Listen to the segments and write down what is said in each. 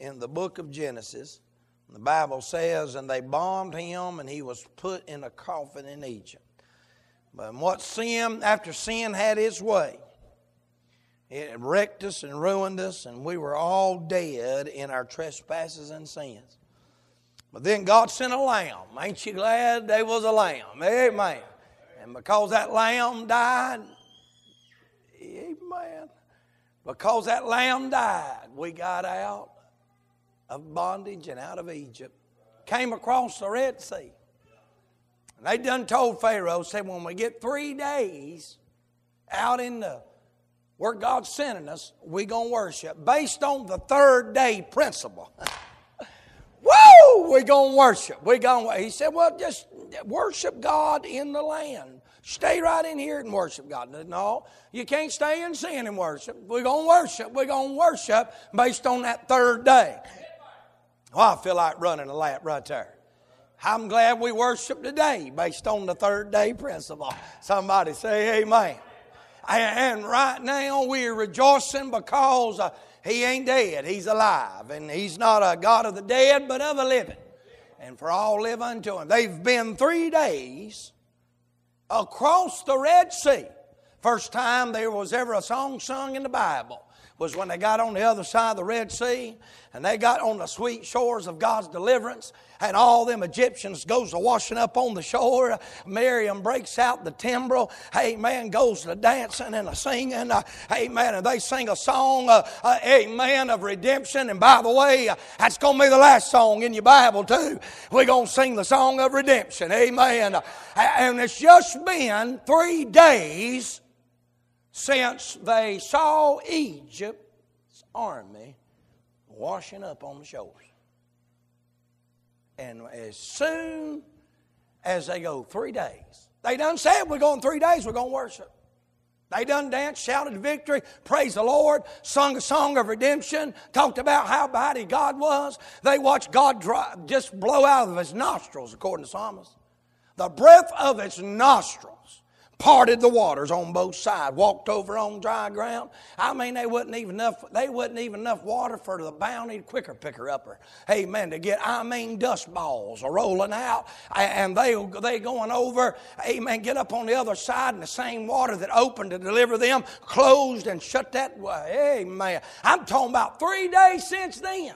in the book of Genesis. The Bible says, and they bombed him, and he was put in a coffin in Egypt. But what sin, after sin had its way, it wrecked us and ruined us, and we were all dead in our trespasses and sins. But then God sent a lamb. Ain't you glad there was a lamb? Amen. And because that lamb died, amen. Because that lamb died, we got out of bondage and out of Egypt. Came across the Red Sea. And they done told Pharaoh, said, when we get three days out in the where God's sending us, we gonna worship based on the third day principle. Woo! We gonna worship. We gonna. He said, well, just worship God in the land. Stay right in here and worship God. No, you can't stay in sin and worship. We're gonna worship. We're gonna worship based on that third day. Oh, I feel like running a lap right there. I'm glad we worship today based on the third day principle. Somebody say amen. And right now we're rejoicing because uh, he ain't dead. He's alive. And he's not a God of the dead, but of the living. And for all live unto him. They've been three days across the Red Sea. First time there was ever a song sung in the Bible was when they got on the other side of the Red Sea and they got on the sweet shores of God's deliverance and all them Egyptians goes a washing up on the shore. Miriam breaks out the timbrel. Amen. Goes to dancing and a singing. Uh, amen. And they sing a song, uh, uh, amen, of redemption. And by the way, uh, that's going to be the last song in your Bible too. We're going to sing the song of redemption. Amen. Uh, and it's just been three days since they saw Egypt's army washing up on the shores. And as soon as they go three days, they done said we're going three days, we're going to worship. They done danced, shouted victory, praised the Lord, sung a song of redemption, talked about how mighty God was. They watched God just blow out of his nostrils, according to Psalmist. The breath of his nostrils parted the waters on both sides, walked over on dry ground. I mean, they wasn't even enough. They wasn't even enough water for the bounty quicker picker upper. Amen. To get, I mean, dust balls are rolling out, and they they going over. Amen. Get up on the other side, and the same water that opened to deliver them closed and shut that way. Amen. I'm talking about three days since then.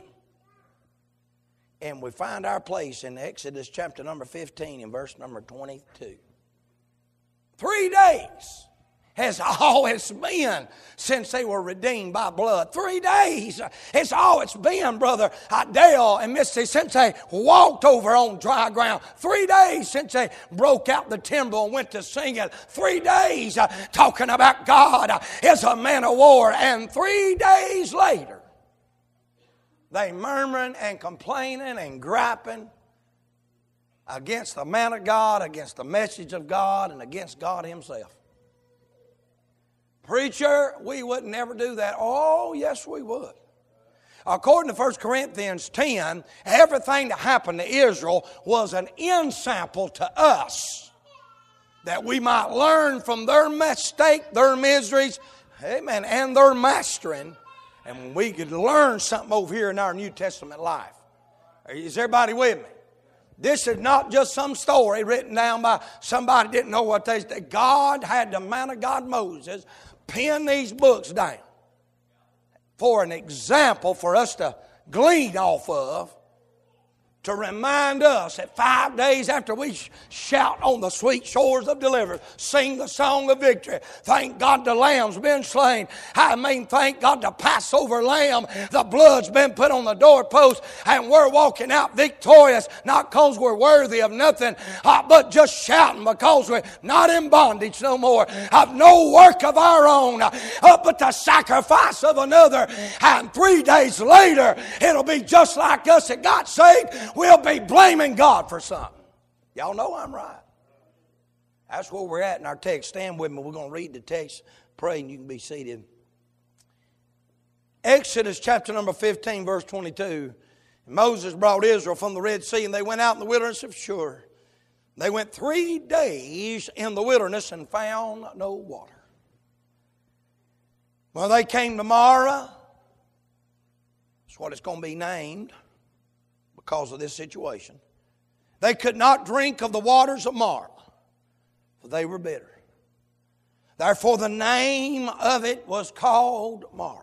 And we find our place in Exodus chapter number 15 and verse number 22. Three days has all it's been since they were redeemed by blood. Three days. It's all it's been, brother Dale and Missy, since they walked over on dry ground. Three days since they broke out the timbrel and went to singing. Three days uh, talking about God uh, is a man of war. And three days later, they murmuring and complaining and griping against the man of God, against the message of God, and against God Himself. Preacher, we would never do that. Oh, yes, we would. According to 1 Corinthians 10, everything that happened to Israel was an ensample to us that we might learn from their mistake, their miseries, amen, and their mastering, and we could learn something over here in our New Testament life. Is everybody with me? This is not just some story written down by somebody didn't know what they said. God had the man of God Moses pen these books down for an example for us to glean off of to remind us that five days after we shout on the sweet shores of deliverance, sing the song of victory, thank God the lamb's been slain. I mean, thank God the Passover lamb, the blood's been put on the doorpost, and we're walking out victorious, not because we're worthy of nothing, uh, but just shouting because we're not in bondage no more, of no work of our own, uh, but the sacrifice of another. And three days later, it'll be just like us that got saved we'll be blaming God for something. Y'all know I'm right. That's where we're at in our text. Stand with me. We're going to read the text, pray, and you can be seated. Exodus chapter number 15, verse 22. Moses brought Israel from the Red Sea, and they went out in the wilderness of Shur. They went three days in the wilderness and found no water. Well, they came to Marah, That's what it's going to be named because of this situation. They could not drink of the waters of Marah, for they were bitter. Therefore, the name of it was called Marah.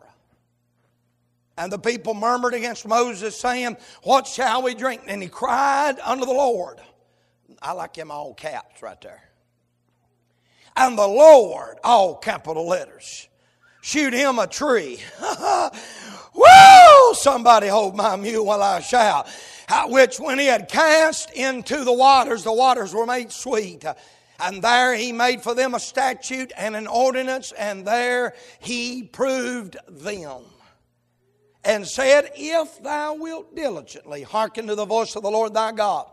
And the people murmured against Moses, saying, What shall we drink? And he cried unto the Lord. I like them all caps right there. And the Lord, all capital letters, shoot him a tree. Woo! Somebody hold my mule while I shout. Which when he had cast into the waters, the waters were made sweet. And there he made for them a statute and an ordinance, and there he proved them and said, If thou wilt diligently hearken to the voice of the Lord thy God,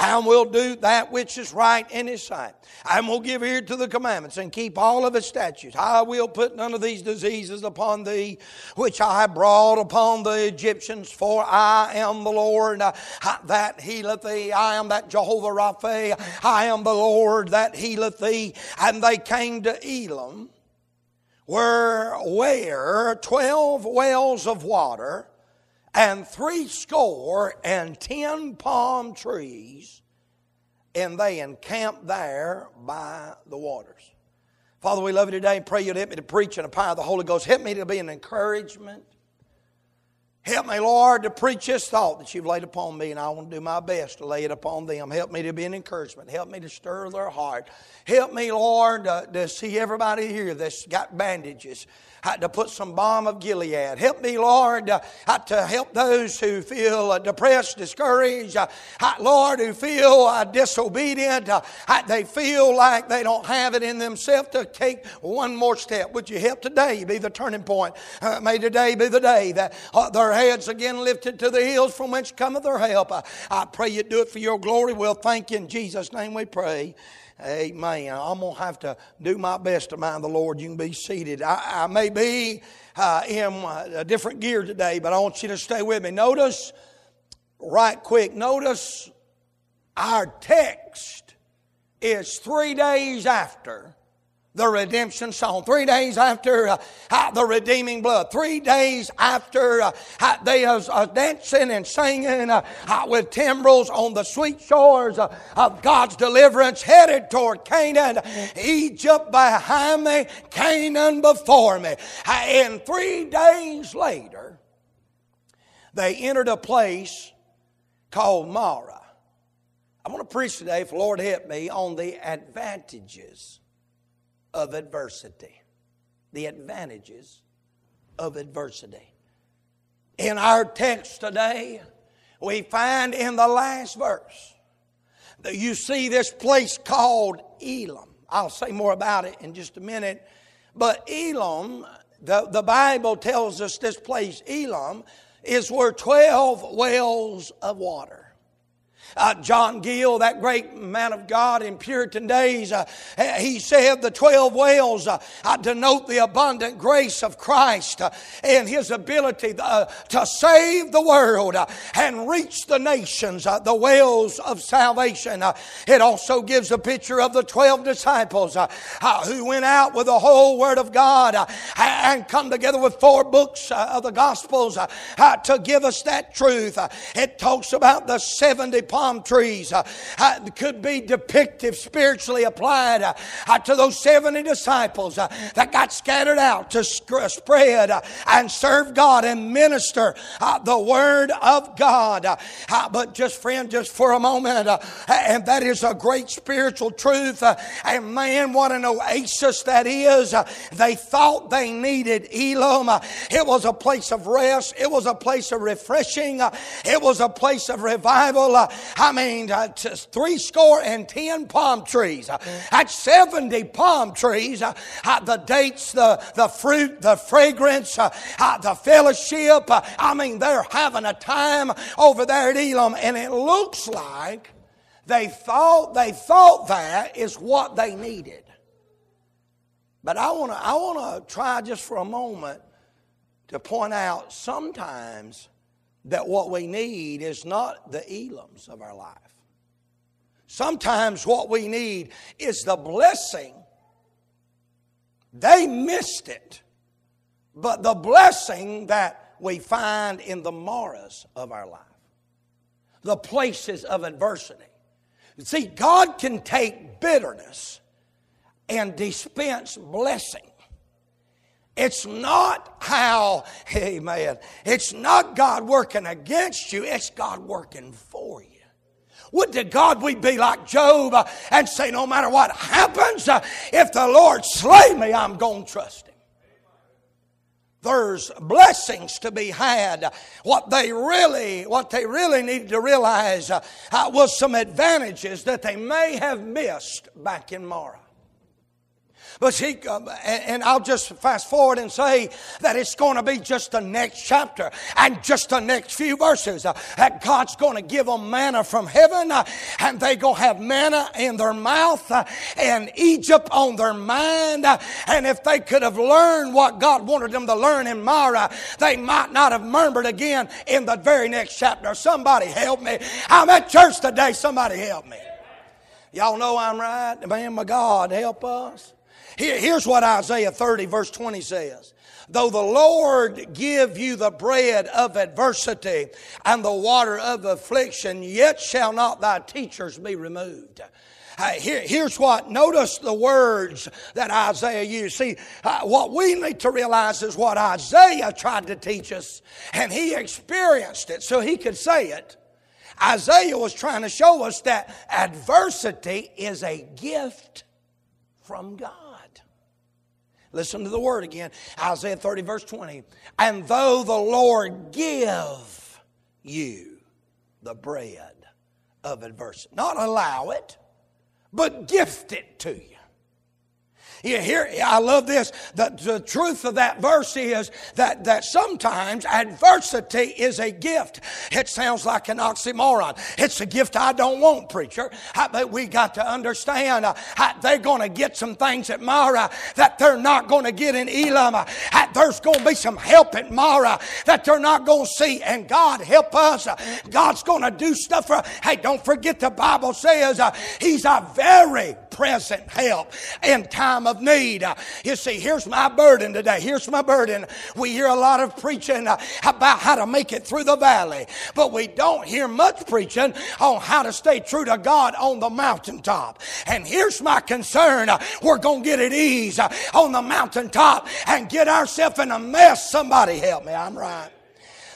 I will do that which is right in his sight. I will give ear to the commandments and keep all of his statutes. I will put none of these diseases upon thee, which I brought upon the Egyptians, for I am the Lord uh, that healeth thee. I am that Jehovah Rapha. I am the Lord that healeth thee. And they came to Elim were where twelve wells of water and three score and ten palm trees, and they encamped there by the waters. Father, we love you today and pray you'd help me to preach in the power of the Holy Ghost. Help me to be an encouragement Help me, Lord, to preach this thought that you've laid upon me, and I want to do my best to lay it upon them. Help me to be an encouragement. Help me to stir their heart. Help me, Lord, to see everybody here that's got bandages to put some balm of Gilead. Help me, Lord, uh, to help those who feel uh, depressed, discouraged, uh, Lord, who feel disobedient. They feel like they don't have it in themselves to take one more step. Would you help today be the turning point? May today be the day that their heads again lifted to the hills from whence cometh their help. I pray you do it for your glory. We'll thank you in Jesus' name we pray. Amen. I'm going to have to do my best to mind the Lord. You can be seated. I, I may be uh, in a different gear today, but I want you to stay with me. Notice, right quick, notice our text is three days after the redemption song. Three days after uh, the redeeming blood. Three days after uh, they was uh, dancing and singing uh, with timbrels on the sweet shores of God's deliverance, headed toward Canaan. Egypt behind me, Canaan before me. And three days later, they entered a place called Marah. I want to preach today, if the Lord help me, on the advantages of adversity. The advantages of adversity. In our text today, we find in the last verse that you see this place called Elim. I'll say more about it in just a minute. But Elim, the, the Bible tells us this place, Elim, is where 12 wells of water. Uh, John Gill, that great man of God in Puritan days, uh, he said the 12 wells uh, denote the abundant grace of Christ uh, and his ability uh, to save the world uh, and reach the nations, the wells of salvation. it also gives a picture of the 12 disciples who went out with the whole Word of God and come together with four books of the Gospels to give us that truth. it talks about the 70 palm trees uh, uh, could be depictive, spiritually applied uh, to those 70 disciples uh, that got scattered out to spread uh, and serve God and minister uh, the Word of God. but just, friend, just for a moment, and that is a great spiritual truth. and man, what an oasis that is. they thought they needed Elim. it was a place of rest, it was a place of refreshing, it was a place of revival. I mean, uh, three score and ten palm trees. That's 70 palm trees. Uh, uh, the dates, the, the fruit, the fragrance, uh, uh, the fellowship. I mean, they're having a time over there at Elim, and it looks like they thought they thought that is what they needed. But I want to I want to try just for a moment to point out sometimes that what we need is not the Elims of our life. Sometimes what we need is the blessing. They missed it, but the blessing that we find in the maras of our life, the places of adversity. See, God can take bitterness and dispense blessing. It's not how, amen, it's not God working against you, it's God working for you. Would to God we be like Job uh, and say, no matter what happens, uh, if the Lord slay me, I'm going to trust Him. There's blessings to be had. What they really, what they really needed to realize uh, was some advantages that they may have missed back in Marah. But see, um, and I'll just fast forward and say that it's going to be just the next chapter and just the next few verses uh, that God's going to give them manna from heaven uh, and they're going to have manna in their mouth uh, and Egypt on their mind. And if they could have learned what God wanted them to learn in Marah, they might not have murmured again in the very next chapter. Somebody help me. I'm at church today. Somebody help me. Y'all know I'm right. Man, my God, help us. Here, here's what Isaiah 30, verse 20 says. Though the Lord give you the bread of adversity and the water of affliction, yet shall not thy teachers be removed. Uh, here, here's what, notice the words that Isaiah used. See, uh, what we need to realize is what Isaiah tried to teach us, and he experienced it so he could say it. Isaiah was trying to show us that adversity is a gift from God. Listen to the word again Isaiah 30, verse 20. And though the Lord give you the bread of adversity, not allow it, but gift it to you. You hear, I love this. The, the truth of that verse is that, that sometimes adversity is a gift. It sounds like an oxymoron. It's a gift I don't want, preacher. But we got to understand uh, they're going to get some things at Marah that they're not going to get in Elim. There's going to be some help at Marah that they're not going to see. And God help us. Uh, God's going to do stuff for. Hey, don't forget the Bible says uh, He's a very present help in time of need. You see, here's my burden today. Here's my burden. We hear a lot of preaching uh, about how to make it through the valley, but we don't hear much preaching on how to stay true to God on the mountaintop. And here's my concern we're going to get at ease uh, on the mountaintop and get ourselves in a mess. Somebody help me. I'm right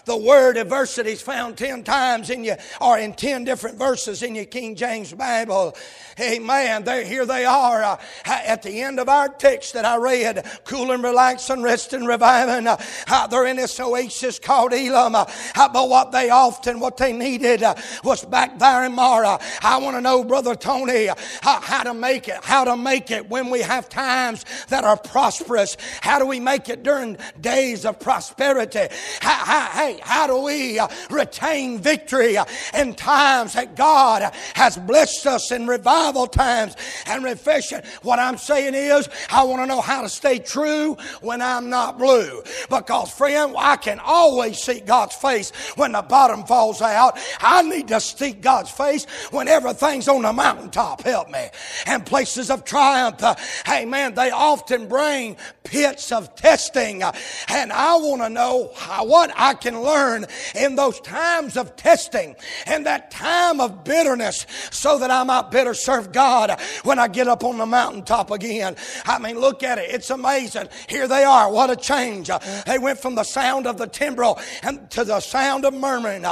the word adversity is found 10 times in you or in 10 different verses in your king james bible Amen. There, here they are uh, at the end of our text that I read. Cool and relax and rest and reviving. Uh, they're in this oasis called Elim. Uh, but what they often, what they needed uh, was back there in Marah. I want to know, Brother Tony, uh, how to make it. How to make it when we have times that are prosperous. How do we make it during days of prosperity? How, how, how do we retain victory in times that God has blessed us in revival times and refreshing. What I'm saying is, I want to know how to stay true when I'm not blue. Because, friend, I can always see God's face when the bottom falls out. I need to see God's face when everything's on the mountaintop. Help me. And places of triumph. Uh, hey, man, they often bring pits of testing. Uh, and I want to know how, what I can learn in those times of testing and that time of bitterness so that I might better serve God when I get up on the mountaintop again. I mean, look at it. It's amazing. Here they are. What a change. They went from the sound of the timbrel and to the sound of murmuring.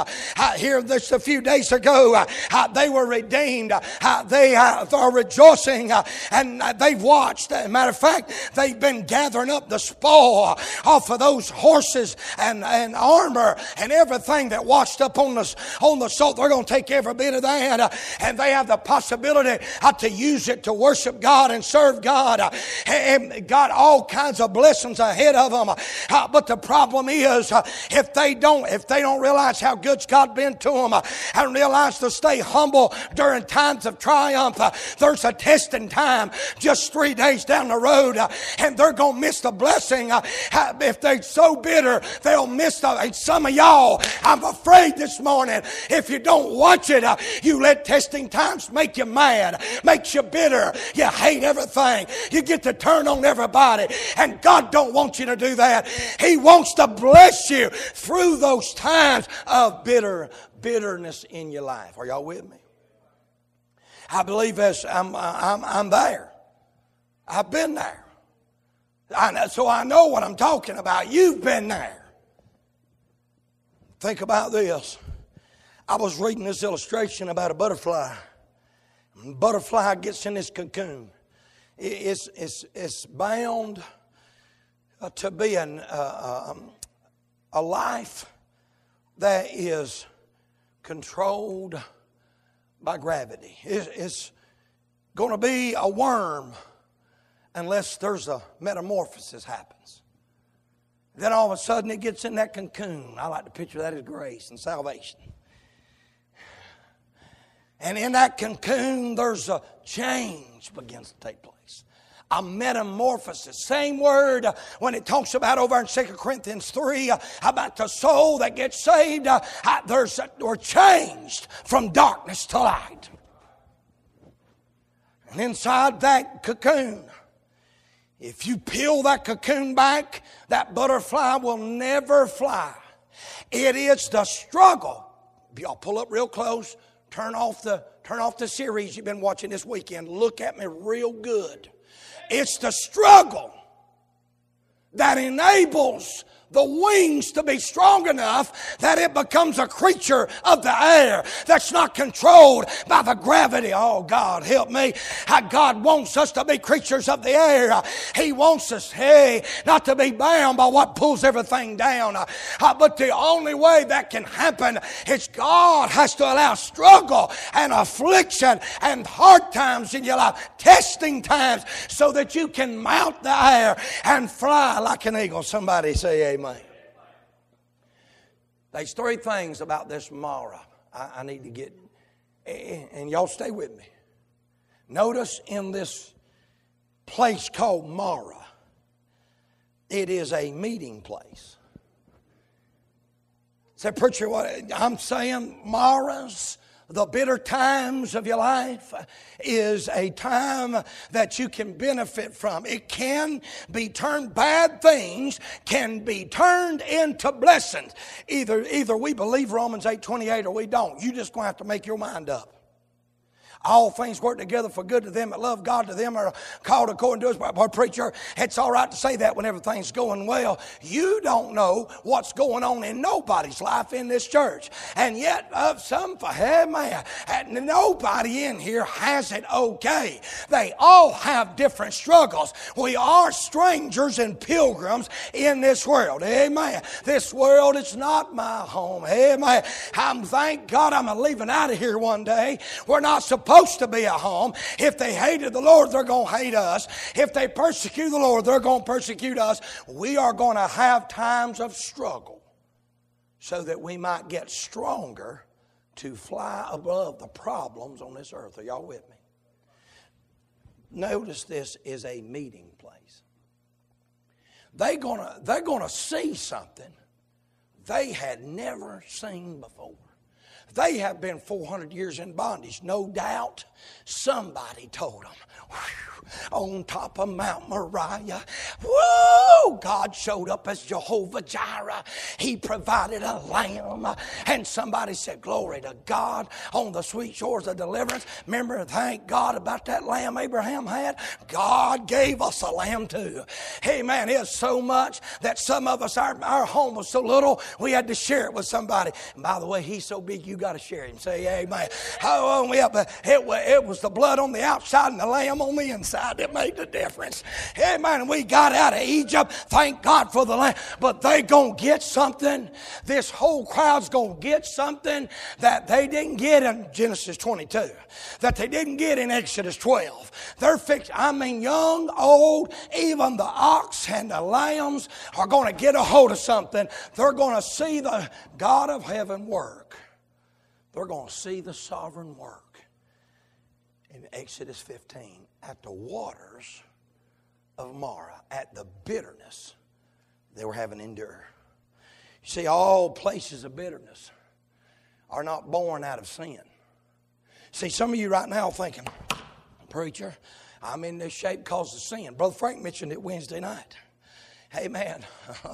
Here, this a few days ago, they were redeemed. They are rejoicing and they've watched. Matter of fact, they've been gathering up the spoil off of those horses and, and armor and everything that washed up on the, on the salt. They're going to take every bit of that and they have the possibility uh, to use it to worship God and serve God. Uh, and got all kinds of blessings ahead of them. Uh, but the problem is, uh, if they don't, if they don't realize how good God been to them uh, and realize to stay humble during times of triumph, uh, there's a testing time just three days down the road, and they're gonna miss the blessing. if they're so bitter, they'll miss the. It's some of y'all, I'm afraid this morning, if you don't watch it, uh, you let testing times make you mad, makes you bitter, you hate everything, you get to turn on everybody. And God don't want you to do that. He wants to bless you through those times of bitter bitterness in your life. Are y'all with me? I believe as I'm, I'm, I'm there. I've been there. I know, so I know what I'm talking about. You've been there. Think about this. I was reading this illustration about a butterfly. Butterfly gets in this cocoon. It's, it's, it's bound uh, to be an, uh, um, a life that is controlled by gravity. It's going to be a worm unless there's a metamorphosis happens. Then all of a sudden it gets in that cocoon. I like to picture that as grace and salvation. And in that cocoon, there's a change begins to take place. A metamorphosis. Same word uh, when it talks about over in 2 Corinthians 3 uh, about the soul that gets saved. Uh, there's, we're changed from darkness to light. And inside that cocoon, if you peel that cocoon back, that butterfly will never fly. It is the struggle. Y'all pull up real close, turn off the turn off the series you've been watching this weekend. Look at me real good. It's the struggle that enables the wings to be strong enough that it becomes a creature of the air that's not controlled by the gravity. Oh, God, help me. How God wants us to be creatures of the air. He wants us, hey, not to be bound by what pulls everything down. Uh, but the only way that can happen is God has to allow struggle and affliction and hard times in your life, testing times, so that you can mount the air and fly like an eagle. Somebody say, Amen. There's three things about this Marah I, I need to get, and y'all stay with me. Notice in this place called Marah, it is a meeting place. Say, preacher, what I'm saying, Marah's the bitter times of your life is a time that you can benefit from. It can be turned, bad things can be turned into blessings. Either, either we believe Romans 8 28 or we don't. You just to have to make your mind up. All things work together for good to them that love God, to them are called according to his Boy, preacher, it's all right to say that when everything's going well. You don't know what's going on in nobody's life in this church. And yet, of some, hey man, nobody in here has it okay. They all have different struggles. We are strangers and pilgrims in this world. Amen. This world is not my home. Amen. I'm thank God I'm leaving out of here one day. We're not supposed supposed to be a home. If they hated the Lord, they're going to hate us. If they persecute the Lord, they're going to persecute us. We are going to have times of struggle so that we might get stronger to fly above the problems on this earth. Are y'all with me? Notice this is a meeting place. They gonna, they're going to see something they had never seen before. They have been 400 years in bondage. No doubt somebody told them, on top of Mount Moriah. Whoa! God showed up as Jehovah Jireh. He provided a lamb. And somebody said, Glory to God on the sweet shores of deliverance. Remember, thank God about that lamb Abraham had? God gave us a lamb too. Hey man, it's so much that some of us, our, our home was so little, we had to share it with somebody. And by the way, he's so big, you got to share him. Say amen. Oh, but it, it was the blood on the outside and the lamb on the inside that made the difference. Amen. We got out of Egypt. Thank God for the land. But they gonna get something. This whole crowd's gonna get something that they didn't get in Genesis 22. That they didn't get in Exodus 12. They're fixed. I mean, young, old, even the ox and the lambs are gonna get a hold of something. They're gonna see the God of heaven work. They're gonna see the sovereign work in Exodus 15 at the waters of Marah, at the bitterness they were having to endure. See, all places of bitterness are not born out of sin. See, some of you right now thinking, preacher, I'm in this shape because of sin. Brother Frank mentioned it Wednesday night. Amen.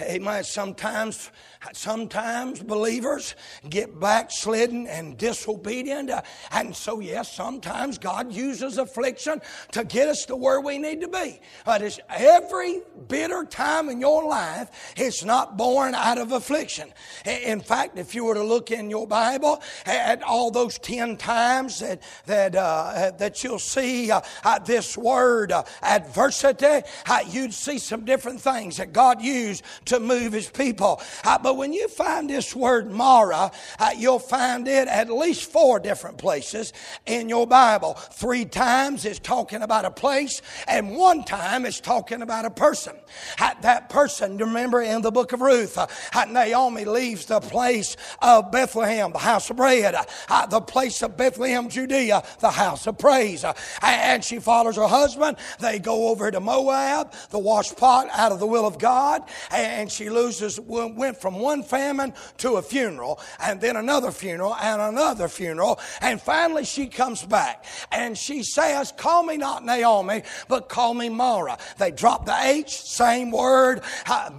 Amen. Sometimes, sometimes believers get backslidden and disobedient. Uh, and so, yes, sometimes God uses affliction to get us to where we need to be. But it's every bitter time in your life, it's not born out of affliction. In fact, if you were to look in your Bible at all those 10 times that, that, uh, that you'll see uh, uh this word uh, adversity, uh, you'd see some different things that God used to move his people. Uh, but when you find this word Marah, uh, you'll find it at least four different places in your Bible. Three times it's talking about a place, and one time it's talking about a person. Uh, that person, remember in the book of Ruth, uh, uh, Naomi leaves the place of Bethlehem, the house of bread, uh, the place of Bethlehem, Judea, the house of praise. and she follows her husband. They go over to Moab, the washpot out of the will of God, and she loses, went from one famine to a funeral, and then another funeral, and another funeral, and finally she comes back. And she says, Call me not Naomi, but call me Mara. They drop the H, same word,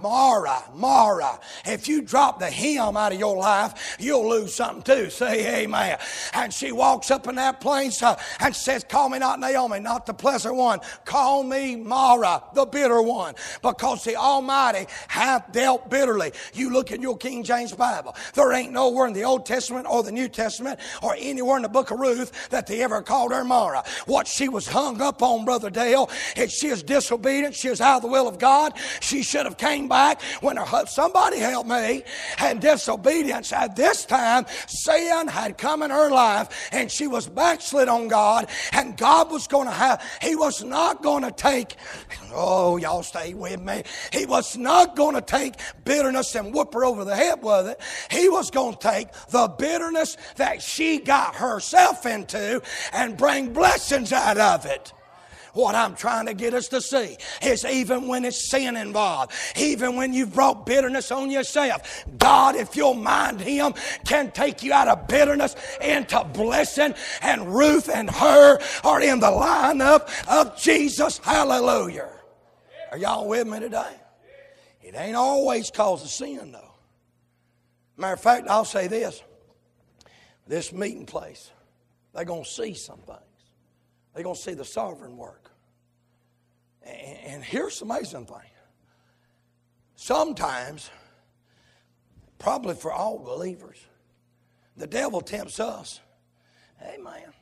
Mara, Mara. If you drop the him out of your life, you'll lose something too. Say amen. And she walks up in that place uh, and says, Call me not Naomi, not the pleasant one. Call me Mara, the bitter one, because the Almighty hath dealt dealt bitterly. You look in your King James Bible. There ain't nowhere in the Old Testament or the New Testament or anywhere in the book of Ruth that they ever called her Mara. What she was hung up on, Brother Dale, is she is disobedient. She is out of the will of God. She should have came back when her somebody helped me and disobedience at this time sin had come in her life and she was backslid on God and God was going to have he was not going to take oh y'all stay with me he was not going to take bitterness and whoop her over the head with it. He was going to take the bitterness that she got herself into and bring blessings out of it. What I'm trying to get us to see is even when it's sin involved, even when you've brought bitterness on yourself, God, if you'll mind Him, can take you out of bitterness into blessing, and Ruth and her are in the lineup of Jesus. Hallelujah. Are y'all with me today? It ain't always cause of sin, though. Matter of fact, I'll say this this meeting place, they're going to see some things. They're going to see the sovereign work. And, and here's the amazing thing sometimes, probably for all believers, the devil tempts us. Amen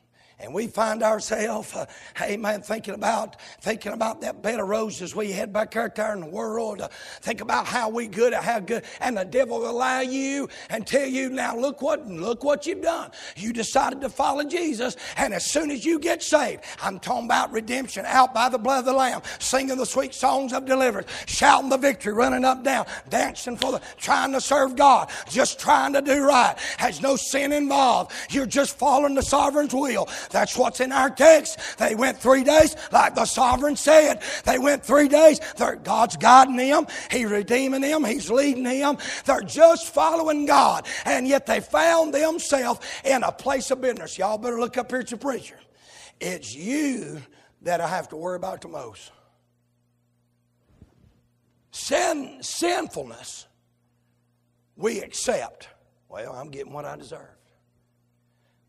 and we find ourselves, uh, amen, thinking about thinking about that bed of roses we had back there in the world. Uh, think about how we good, how good, and the devil will lie you and tell you, now look what look what you've done. You decided to follow Jesus, and as soon as you get saved, I'm talking about redemption, out by the blood of the Lamb, singing the sweet songs of deliverance, shouting the victory, running up down, dancing for the, trying to serve God, just trying to do right. Has no sin involved. You're just following the sovereign's will. That's what's in our text. They went three days, like the sovereign said. They went three days. They're, God's guiding them. He's redeeming them. He's leading them. They're just following God. And yet they found themselves in a place of bitterness. Y'all better look up here at your preacher. It's you that I have to worry about the most. Sin, sinfulness, we accept. Well, I'm getting what I deserve.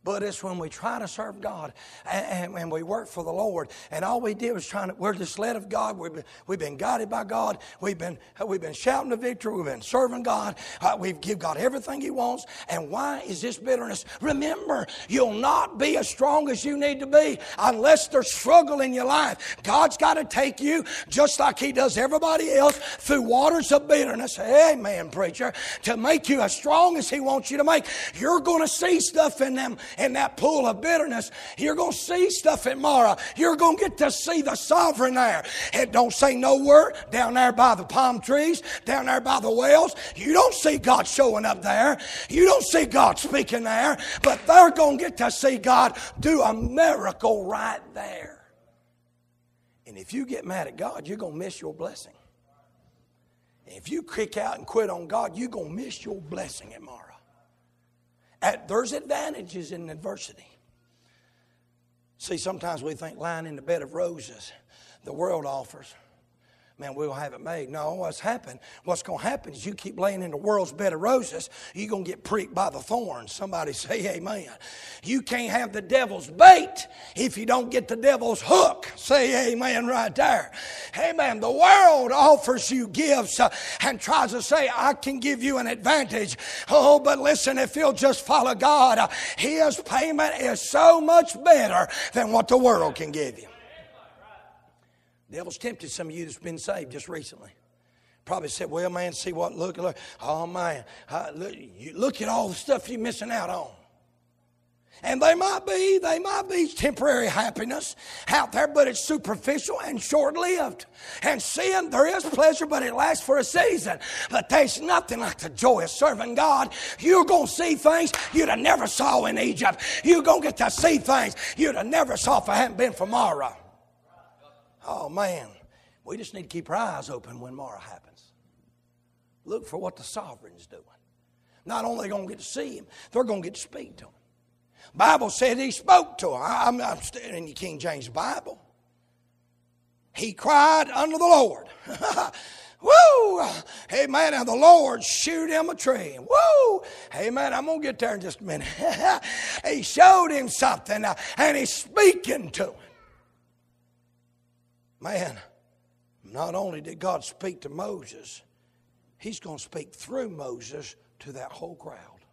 But it's when we try to serve God and, and, we work for the Lord, and all we did was trying to, we're just led of God. We've been, we've been guided by God. We've been, we've been shouting the victory. We've been serving God. Uh, we've give God everything He wants. And why is this bitterness? Remember, you'll not be as strong as you need to be unless there's struggle in your life. God's got to take you just like He does everybody else through waters of bitterness. Amen, preacher. To make you as strong as He wants you to make. You're going to see stuff in them in that pool of bitterness, you're going to see stuff at Marah. You're going to get to see the sovereign there. It don't say nowhere down there by the palm trees, down there by the wells. You don't see God showing up there. You don't see God speaking there, but they're going to get to see God do a miracle right there. And if you get mad at God, you're going to miss your blessing. If you kick out and quit on God, you're going to miss your blessing at Marah. There's advantages in adversity. See, sometimes we think lying in the bed of roses the world offers man, we'll have it made. No, what's happened, what's going to happen is you keep laying in the world's bed of roses, you're going to get pricked by the thorns. Somebody say amen. You can't have the devil's bait if you don't get the devil's hook. Say amen right there. Amen. The world offers you gifts uh, and tries to say, I can give you an advantage. Oh, but listen, if you'll just follow God, uh, his payment is so much better than what the world can give you. Devil's tempted some of you that's been saved just recently. Probably said, well, man, see what, look, look, oh, man, uh, look, look at all the stuff you're missing out on. And they might be, they might be temporary happiness out there, but it's superficial and short lived. And sin, there is pleasure, but it lasts for a season. But there's nothing like the joy of serving God. You're going to see things you'd have never saw in Egypt. You're going to get to see things you'd have never saw if it hadn't been for Marah. Oh, man. We just need to keep our eyes open when Marah happens. Look for what the sovereign's doing. Not only are they going to get to see him, they're going to get to speak to him. Bible said he spoke to him. I'm, studying the King James Bible. He cried unto the Lord. Woo! Amen. And the Lord shewed him a tree. Woo! Amen. I'm going to get there in just a minute. he showed him something uh, and he's speaking to him. Man, not only did God speak to Moses, He's going to speak through Moses to that whole crowd.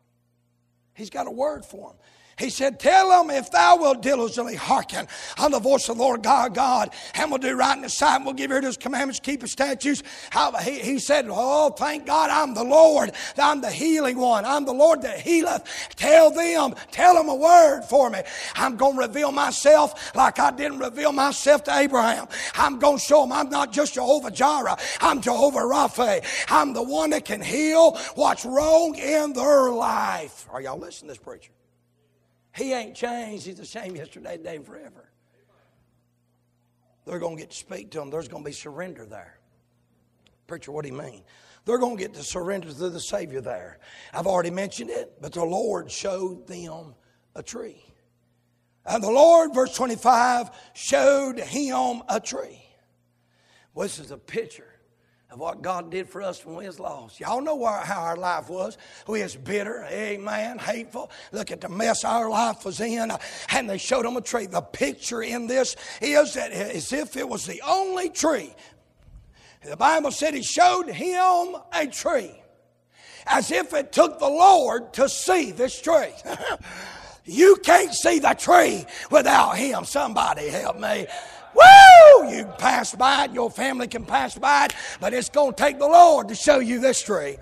He's got a word for them. He said, Tell them if thou wilt diligently hearken on the voice of the Lord God, God, and will do right in the sight, and will give ear to his commandments, keep his statutes. How, he, he said, Oh, thank God, I'm the Lord. I'm the healing one. I'm the Lord that healeth. Tell them, tell them a word for me. I'm going to reveal myself like I didn't reveal myself to Abraham. I'm going to show them I'm not just Jehovah Jireh. I'm Jehovah Rapha. I'm the one that can heal what's wrong in their life. Are y'all listening to this preacher? He ain't changed. He's the same yesterday, today, and forever. They're going to get to speak to him. There's going to be surrender there. Preacher, what do you mean? They're going to get to surrender to the Savior there. I've already mentioned it, but the Lord showed them a tree. And the Lord, verse 25, showed him a tree. Well, this is a picture of what God did for us when we was lost. Y'all know how our life was. We was bitter, amen, hateful. Look at the mess our life was in. And they showed them a tree. The picture in this is that as if it was the only tree. The Bible said he showed him a tree. As if it took the Lord to see this tree. you can't see the tree without him. Somebody help me. Woo! You pass by it, your family can pass by it, but it's going to take the Lord to show you this tree.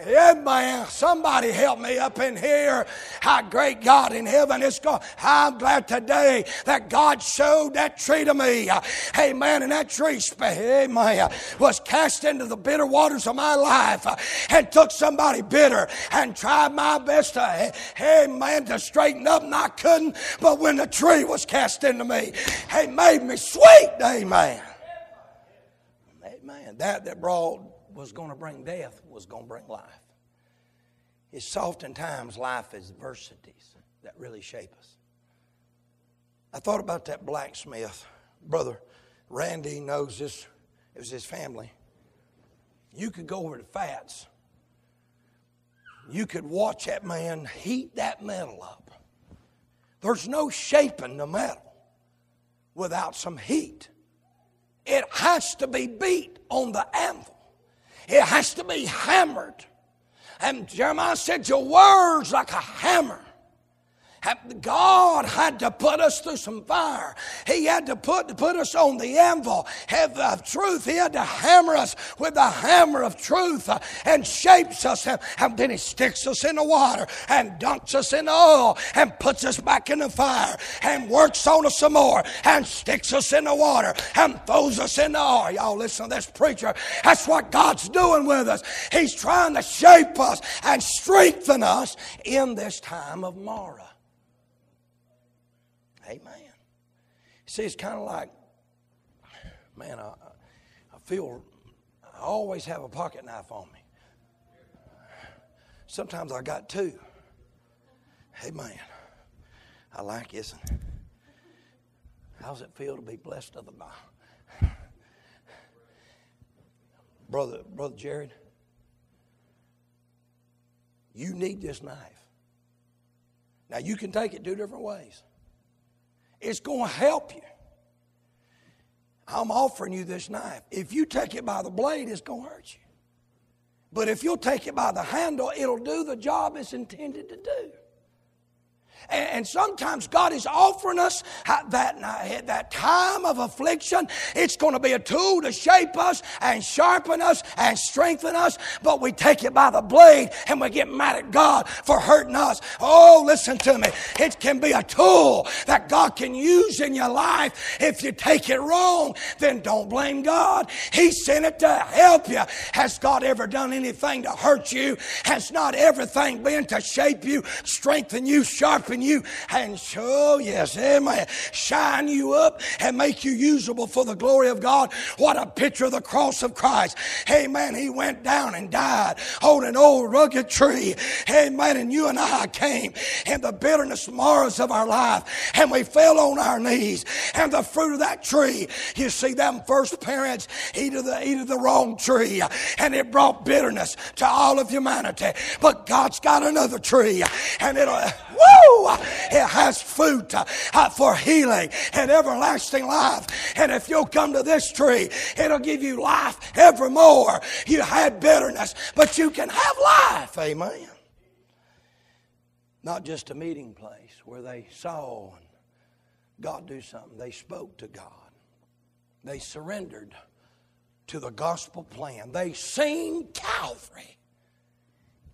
Amen. Somebody help me up in here. How great God in heaven is God. I'm glad today that God showed that tree to me. Amen. And that tree, amen, was cast into the bitter waters of my life and took somebody bitter and tried my best to, amen, to straighten up and I couldn't. But when the tree was cast into me, it made me sweet. Amen. Amen. That that brought was going to bring death was going to bring life. It's oftentimes life adversities that really shape us. I thought about that blacksmith. Brother Randy knows this. It was his family. You could go over to Fats. You could watch that man heat that metal up. There's no shaping the metal without some heat. It has to be beat on the anvil. It has to be hammered. And Jeremiah said, Your words like a hammer. God had to put us through some fire. He had to put, put us on the anvil of truth. He had to hammer us with the hammer of truth uh, and shapes us. And, and then He sticks us in the water and dunks us in the oil and puts us back in the fire and works on us some more and sticks us in the water and throws us in the oil. Y'all listen to this preacher. That's what God's doing with us. He's trying to shape us and strengthen us in this time of Marah. Amen. See, it's kind of like, man, I, I feel, I always have a pocket knife on me. Sometimes I got two. Hey, man, I like this. How's it feel to be blessed of the knife? Brother, Brother Jared, you need this knife. Now, you can take it two different ways. It's going to help you. I'm offering you this knife. If you take it by the blade, it's going to hurt you. But if you'll take it by the handle, it'll do the job it's intended to do. And sometimes God is offering us that, that time of affliction. It's going to be a tool to shape us and sharpen us and strengthen us, but we take it by the blade and we get mad at God for hurting us. Oh, listen to me. It can be a tool that God can use in your life. If you take it wrong, then don't blame God. He sent it to help you. Has God ever done anything to hurt you? Has not everything been to shape you, strengthen you, sharpen you and show, yes, amen, shine you up and make you usable for the glory of God. What a picture of the cross of Christ. Amen. He went down and died on an old rugged tree. Amen. And you and I came in the bitterness morrows of our life and we fell on our knees. And the fruit of that tree, you see, them first parents eat of the, eat of the wrong tree and it brought bitterness to all of humanity. But God's got another tree and it'll, woo! It has fruit uh, for healing and everlasting life. And if you'll come to this tree, it'll give you life evermore. You had bitterness, but you can have life. Amen. Not just a meeting place where they saw God do something, they spoke to God. They surrendered to the gospel plan. They seen Calvary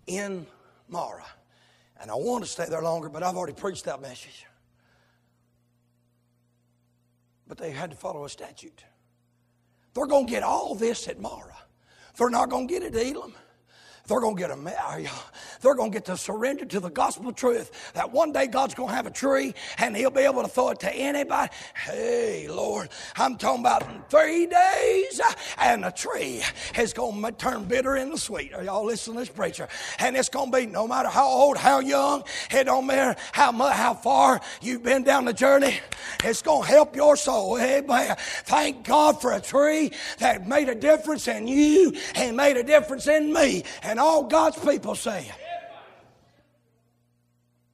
in Marah. And I want to stay there longer, but I've already preached that message. But they had to follow a statute. They're going to get all this at Marah. They're not going to get it at Elim they're going to get a uh, they're going to get to surrender to the gospel truth that one day God's going to have a tree and he'll be able to throw it to anybody. Hey, Lord, I'm talking about three days uh, and a tree is going to turn bitter into sweet. Are y'all listening to this preacher? And it's going to be no matter how old, how young, it don't matter how much, how far you've been down the journey. It's going to help your soul. Amen. Thank God for a tree that made a difference in you and made a difference in me. And and all God's people say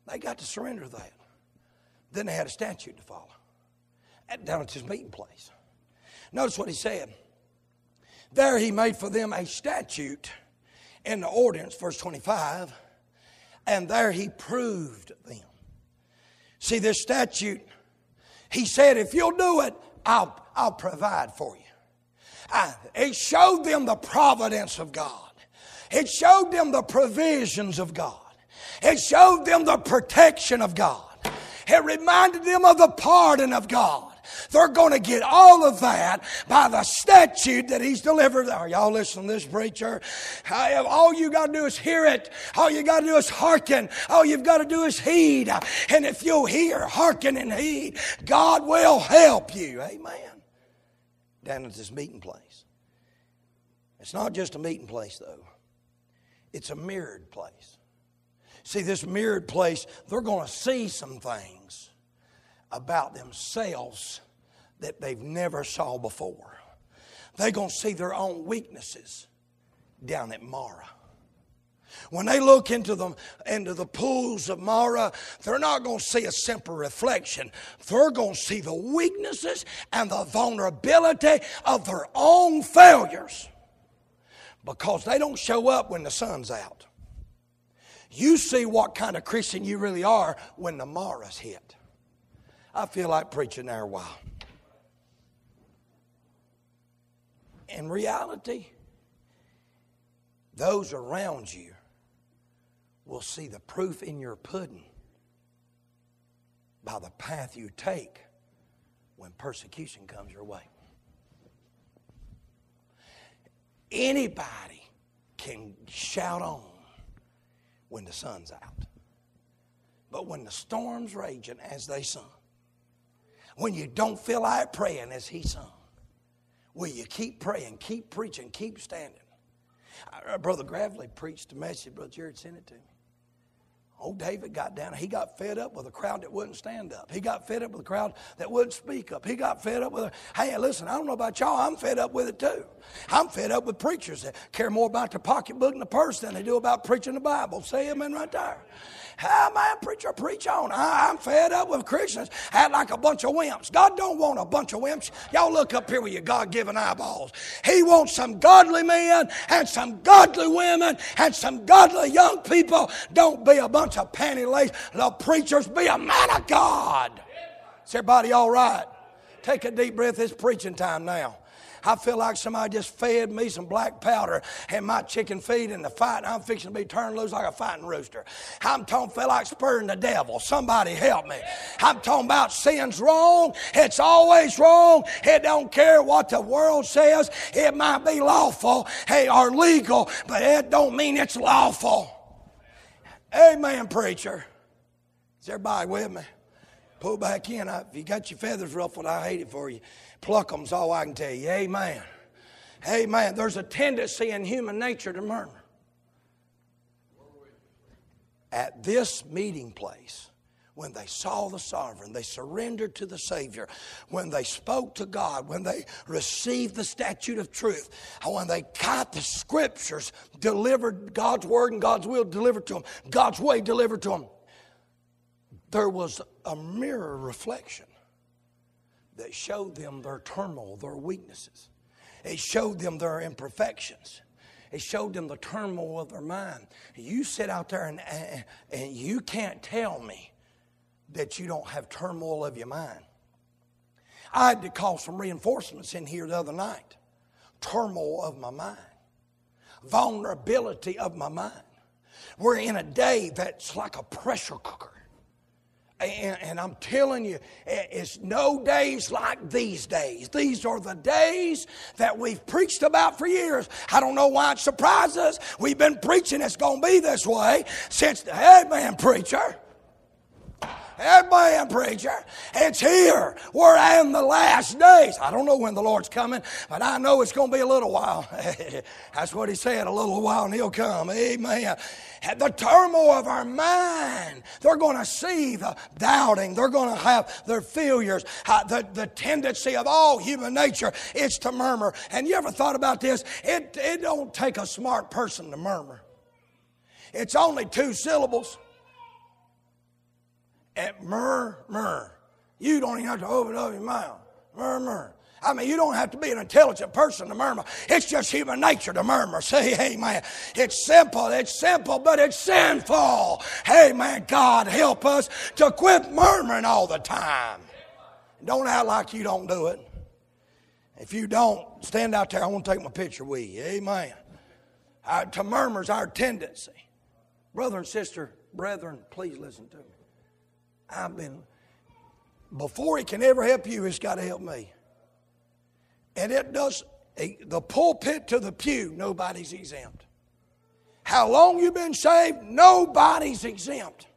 They got to surrender that. Then they had a statute to follow down at his meeting place. Notice what he said. There he made for them a statute in the ordinance, verse 25, and there he proved them. See, this statute, he said, if you'll do it, I'll, I'll provide for you. I, it showed them the providence of God. It showed them the provisions of God. It showed them the protection of God. It reminded them of the pardon of God. They're going to get all of that by the statute that he's delivered. Are y'all listening to this preacher? All you got to do is hear it. All you got to do is hearken. All you've got to do is heed. And if you'll hear, hearken, and heed, God will help you. Amen. Down at this meeting place. It's not just a meeting place, though. It's a mirrored place. See, this mirrored place, they're going to see some things about themselves that they've never saw before. They're going to see their own weaknesses down at Marah. When they look into the, into the pools of Marah, they're not going to see a simple reflection. They're going to see the weaknesses and the vulnerability of their own failures because they don't show up when the sun's out. You see what kind of Christian you really are when the Marah's hit. I feel like preaching there a while. In reality, those around you will see the proof in your pudding by the path you take when persecution comes your way. Anybody can shout on when the sun's out. But when the storm's raging, as they sung, when you don't feel like praying as he sung, Will you keep praying, keep preaching, keep standing? Uh, Brother Gravely preached a message. Brother Jared sent it to me. Old David got down. He got fed up with a crowd that wouldn't stand up. He got fed up with a crowd that wouldn't speak up. He got fed up with, a, hey, listen, I don't know about y'all. I'm fed up with it too. I'm fed up with preachers that care more about their pocketbook and the purse than they do about preaching the Bible. Say amen right there. How man, preacher, preach on. I, am fed up with Christians act like a bunch of wimps. God don't want a bunch of wimps. Y'all look up here with your God-given eyeballs. He wants some godly men and some godly women and some godly young people. Don't be a bunch of panty lace little preachers. Be a man of God. Is everybody all right? Take a deep breath. It's preaching time now. I feel like somebody just fed me some black powder and my chicken feed in the fight. I'm fixing to be turned loose like a fighting rooster. I'm talking, feel like spurring the devil. Somebody help me. I'm talking about sin's wrong. It's always wrong. It don't care what the world says. It might be lawful, hey, or legal, but it don't mean it's lawful. Amen, preacher. Is everybody with me? Pull back in. If you got your feathers ruffled, I hate it for you. Pluck them's all I can tell you. Amen. Amen. There's a tendency in human nature to murmur. At this meeting place, when they saw the sovereign, they surrendered to the Savior, when they spoke to God, when they received the statute of truth, uh, when they got the scriptures delivered, God's word and God's will delivered to them, God's way delivered to them, there was a mirror reflection that showed them their turmoil, their weaknesses. It showed them their imperfections. It showed them the turmoil of their mind. You sit out there and, and, and you can't tell me that you don't have turmoil of your mind. I had to call some reinforcements in here the other night. Turmoil of my mind, vulnerability of my mind. We're in a day that's like a pressure cooker. And, and, I'm telling you, it's no days like these days. These are the days that we've preached about for years. I don't know why it surprises us. We've been preaching it's going to be this way since the headman preacher. Amen, preacher. It's here. We're in the last days. I don't know when the Lord's coming, but I know it's going to be a little while. That's what he said, a little while and he'll come. Amen. At the turmoil of our mind, they're going to see the doubting. They're going to have their failures. Uh, the, the tendency of all human nature is to murmur. And you ever thought about this? It, it don't take a smart person to murmur. It's only two syllables at murmur. You don't even have to open up your mouth. Murmur. I mean, you don't have to be an intelligent person to murmur. It's just human nature to murmur. Say, man, it's simple. It's simple, but it's sinful. Hey, man, God help us to quit murmuring all the time. Don't act like you don't do it. If you don't, stand out there. I want to take my picture with you. Amen. Uh, to murmur is our tendency. Brother and sister, brethren, please listen to me. I've been, before he can ever help you, he's got to help me. And it does, the pulpit to the pew, nobody's exempt. How long you've been saved, nobody's exempt.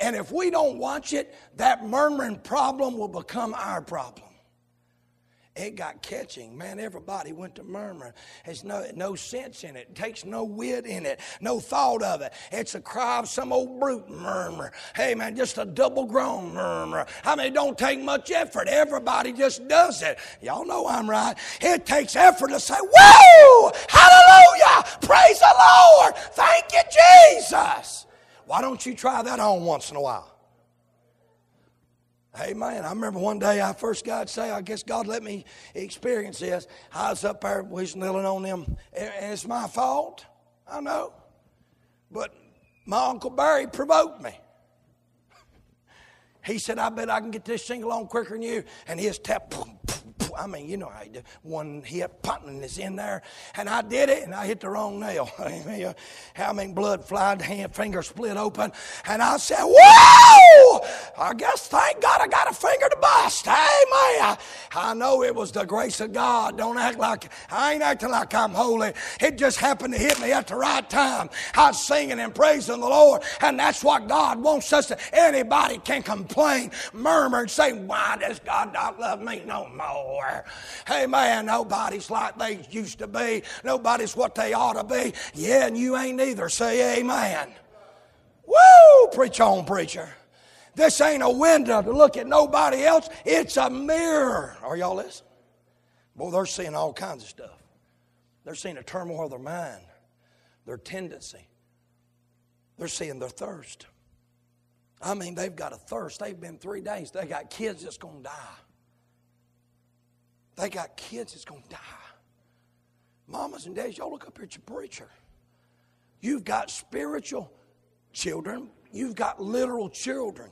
And if we don't watch it, that murmuring problem will become our problem it got catching. Man, everybody went to murmur. There's no, no sense in it. it. takes no wit in it, no thought of it. It's a cry of some old brute murmur. Hey, man, just a double grown murmur. I mean, it don't take much effort. Everybody just does it. Y'all know I'm right. It takes effort to say, Whoa! Hallelujah! Praise the Lord! Thank you, Jesus! Why don't you try that on once in a while? Amen. I remember one day I first got saved. I guess God let me experience this. I was up there, kneeling on them, and it's my fault. I know. But my Uncle Barry provoked me. He said, I bet I can get this single on quicker than you. And his tap, boom, I mean, you know I do. One hit, punting is in there. And I did it, and I hit the wrong nail. I mean, uh, blood flied, hand, finger split open. And I said, Whoa! I guess, thank God, I got a finger to bust. Man. I know it was the grace of God. Don't act like, I ain't acting like I'm holy. It just happened to hit me at the right time. I was singing and praising the Lord. And that's what God wants us to. Anybody can complain, murmur, and say, Why does God not love me no more? Everywhere. Hey, man, nobody's like they used to be. Nobody's what they ought to be. Yeah, and you ain't either. Say amen. Woo! Preach on, preacher. This ain't a window to look at nobody else. It's a mirror. Are y'all listening? Boy, they're seeing all kinds of stuff. They're seeing a turmoil of their mind, their tendency. They're seeing their thirst. I mean, they've got a thirst. They've been three days. They got kids that's going to die. They got kids that's going to die. Mamas and dads, y'all look up here at your preacher. You've got spiritual children, you've got literal children.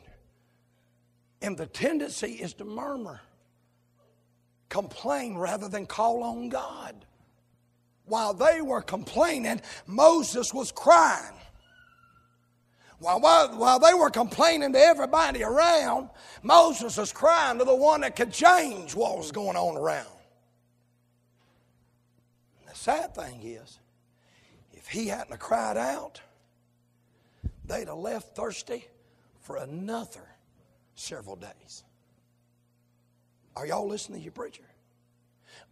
And the tendency is to murmur, complain rather than call on God. While they were complaining, Moses was crying. While, while, they were complaining to everybody around, Moses was crying to the one that could change what was going on around. The sad thing is, if he hadn't cried out, they'd have left thirsty for another several days. Are y'all listening to your preacher?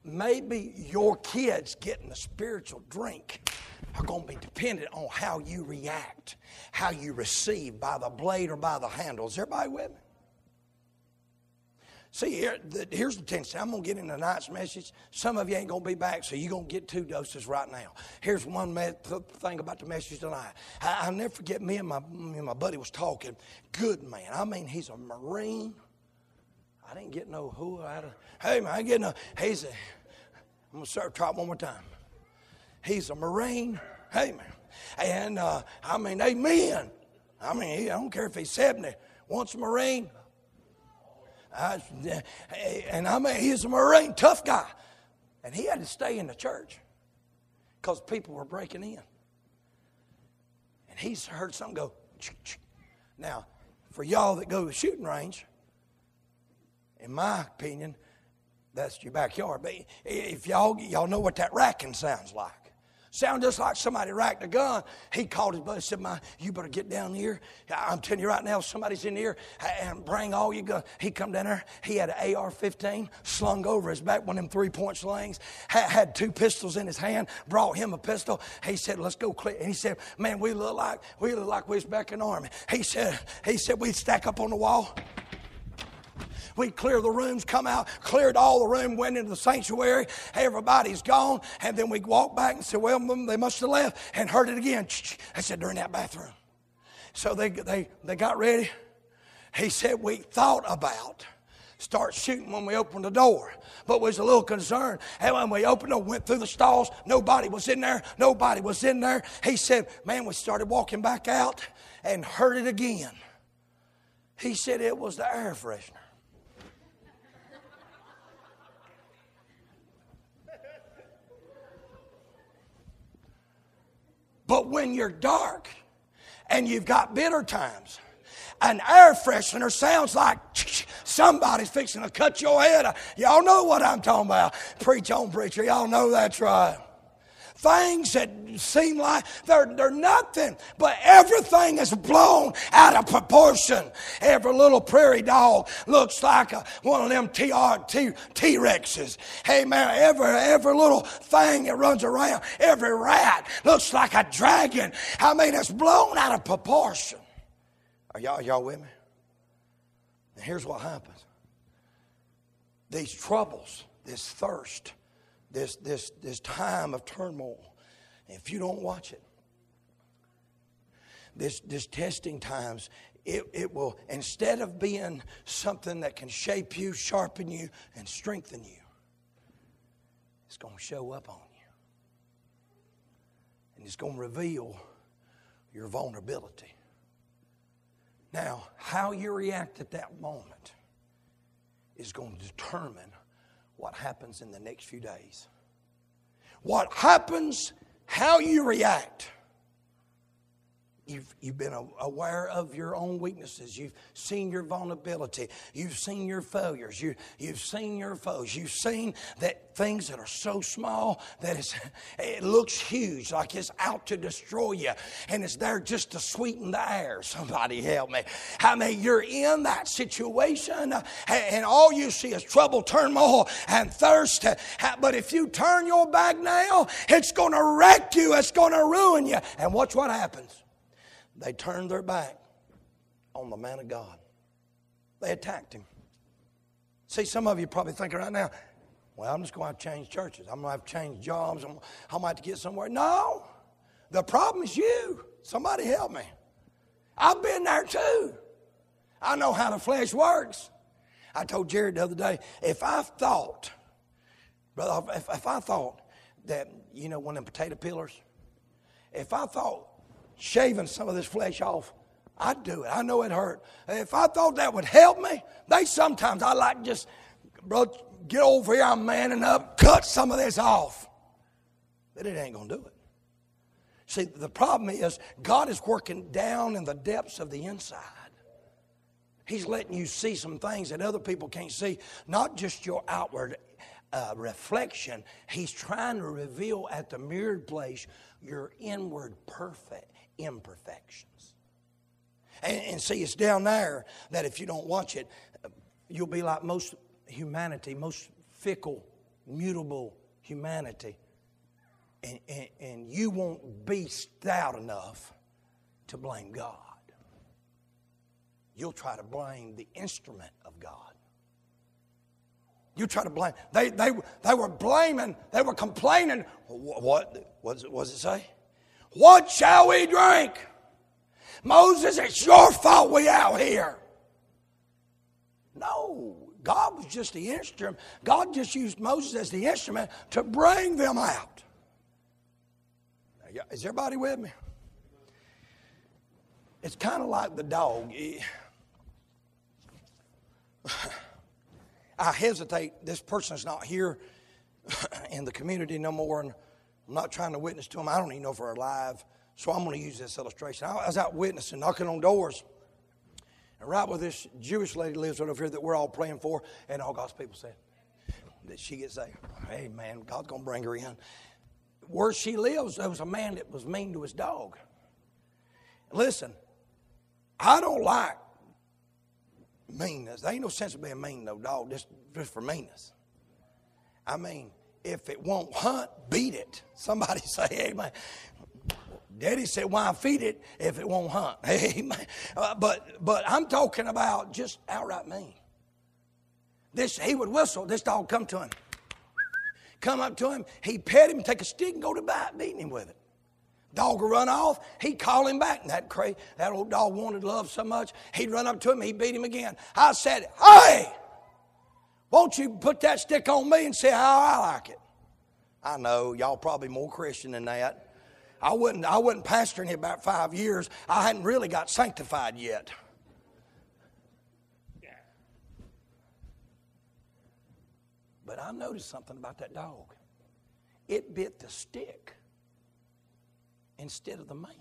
Maybe your kids getting a spiritual drink are going to be dependent on how you react, how you receive by the blade or by the handle. Is everybody with me? See, here, the, here's the tension. I'm going to get into tonight's message. Some of you ain't going to be back, so you're going to get two doses right now. Here's one me- thing about the message tonight. I, will never forget me and, my, me and my buddy was talking. Good man. I mean, he's a Marine. I didn't get no who. I hey, man, I get no. He's a, I'm going to start try one more time. He's a Marine. Man. And uh, I mean, amen. I mean, I don't care if he's 70. Once a Marine. I, and I mean, he's a Marine, tough guy. And he had to stay in the church because people were breaking in. And he's heard something go, Ch-ch. now, for y'all that go to the shooting range, in my opinion, that's your backyard. But if y'all y'all know what that racking sounds like. Sound just like somebody racked a gun. He called his buddy and said, "My, you better get down here. I'm telling you right now, somebody's in here and bring all your guns." He come down there. He had an AR-15 slung over his back, one of them three-point slings. Had two pistols in his hand. Brought him a pistol. He said, "Let's go clear." And he said, "Man, we look like we look like we was back in the army." He said, "He said we'd stack up on the wall." We clear the rooms, come out, cleared all the room, went into the sanctuary. Everybody's gone. And then we walked back and said, Well, they must have left and heard it again. I said, They're in that bathroom. So they, they, they got ready. He said, We thought about start shooting when we opened the door. But was a little concerned. And when we opened went through the stalls, nobody was in there. Nobody was in there. He said, Man, we started walking back out and heard it again. He said it was the air freshener. But when you're dark and you've got bitter times, an air freshener sounds like somebody's fixing to cut your head. Y'all know what I'm talking about. Preach on, preacher. Y'all know that's right things that seem like they're, they're nothing, but everything is blown out of proportion. Every little prairie dog looks like a, one of them T Rexes. Hey man, every, every little thing that runs around, every rat looks like a dragon. I mean, it's blown out of proportion. Are y'all, y'all with me? Here's what happens these troubles, this thirst, this, this, this time of turmoil. If you don't watch it, this, this testing times, it, it will, instead of being something that can shape you, sharpen you, and strengthen you, it's going to show up on you. And it's going to reveal your vulnerability. Now, how you react at that moment is going to determine what happens in the next few days. What happens, how you react, You've, you've been aware of your own weaknesses. You've seen your vulnerability. You've seen your failures. You, you've seen your foes. You've seen that things that are so small that it looks huge, like it's out to destroy you. And it's there just to sweeten the air. Somebody help me. I mean, you're in that situation uh, and all you see is trouble, turmoil, and thirst. Uh, but if you turn your back now, it's going to wreck you. It's going to ruin you. And watch what happens they turned their back on the man of God. They attacked him. See, some of you probably thinking right now, well, I'm just going to have to change churches. I'm going to have to change jobs. I'm, I'm going to have to get somewhere. No, the problem is you. Somebody help me. I've been there too. I know how the flesh works. I told Jared the other day, if I thought, brother, if, if I thought that, you know, one of them potato peelers, if I thought shaving some of this flesh off, I'd do it. I know it hurt. If I thought that would help me, they sometimes I like just, bro, get over here. I'm manning up, cut some of this off. But it ain't gonna do it. See, the problem is God is working down in the depths of the inside. He's letting you see some things that other people can't see, not just your outward uh, reflection. He's trying to reveal at the mirrored place your inward perfect imperfections. And, and see, it's down there that if you don't watch it, you'll be like most humanity, most fickle, mutable humanity. And, and, and, you won't be stout enough to blame God. You'll try to blame the instrument of God. You try to blame. They, they, they were blaming, they were complaining. What, what, what does it say? What shall we drink? Moses, it's your fault we out here. No, God was just the instrument. God just used Moses as the instrument to bring them out. Is everybody with me? It's kind of like the dog. I hesitate. This person's not here in the community no more, and I'm not trying to witness to them. I don't even know if they're alive. So I'm going to use this illustration. I was out witnessing, knocking on doors. And right where this Jewish lady lives right over here that we're all praying for, and all God's people said that she gets there. Hey, man, God's going to bring her in. Where she lives, there was a man that was mean to his dog. Listen, I don't like meanness. There ain't no sense of being mean, no dog, just, just for meanness. I mean, if it won't hunt, beat it. Somebody say amen. Daddy said, why feed it if it won't hunt? Amen. Uh, but, but I'm talking about just outright mean. This, he would whistle, this dog come to him. Come up to him, he pet him, take a stick and go to bite, beating him with it. Dog would run off, he'd call him back. And that, cra- that old dog wanted love so much, he'd run up to him, he'd beat him again. I said, hey! Won't you put that stick on me and see how I like it? I know y'all probably more Christian than that. I wasn't, I wasn't pastoring here about five years. I hadn't really got sanctified yet. But I noticed something about that dog. It bit the stick instead of the man.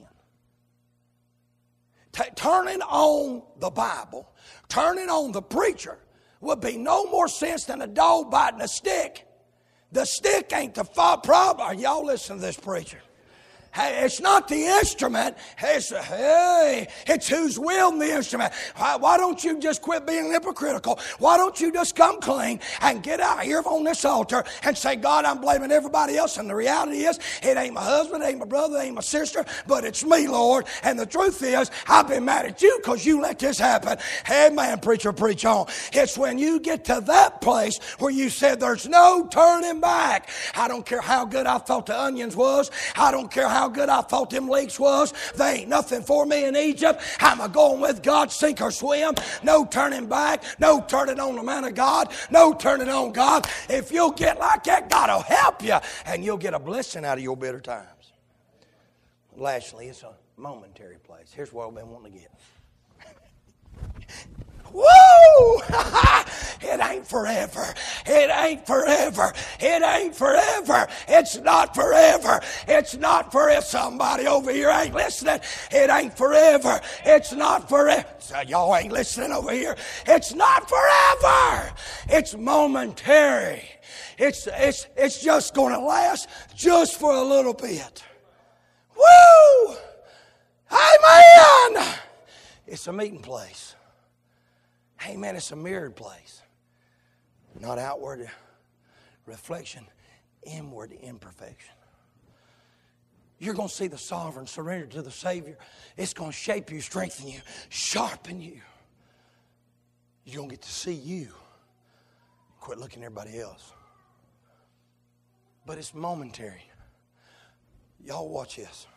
T- turning on the Bible, turning on the preacher, would be no more sense than a dog biting a stick. The stick ain't the problem. Y'all listen to this preacher? It's not the instrument. It's, hey, it's who's wielding the instrument. Why, why, don't you just quit being hypocritical? Why don't you just come clean and get out here on this altar and say, God, I'm blaming everybody else. And the reality is, it ain't my husband, it ain't my brother, it ain't my sister, but it's me, Lord. And the truth is, I've been mad at you because you let this happen. Hey, man, preacher, preach on. It's when you get to that place where you said, there's no turning back. I don't care how good I thought the onions was. I don't care how how good I thought them leaks was. They ain't nothing for me in Egypt. I'm a going with God, sink or swim. No turning back. No turning on the man of God. No turning on God. If you'll get like that, God will help you, and you'll get a blessing out of your bitter times. Lastly, it's a momentary place. Here's what I've been wanting to get. Woo! It ain't forever. It ain't forever. It ain't forever. It's not forever. It's not forever. Somebody over here ain't listening. It ain't forever. It's not forever. So y'all ain't listening over here. It's not forever. It's momentary. It's, it's, it's just going to last just for a little bit. Woo! Amen! It's a meeting place. Amen. It's a mirrored place. Not outward reflection, inward imperfection. You're going to see the sovereign surrender to the Savior. It's going to shape you, strengthen you, sharpen you. You're going to get to see you. Quit looking at everybody else. But it's momentary. Y'all watch this.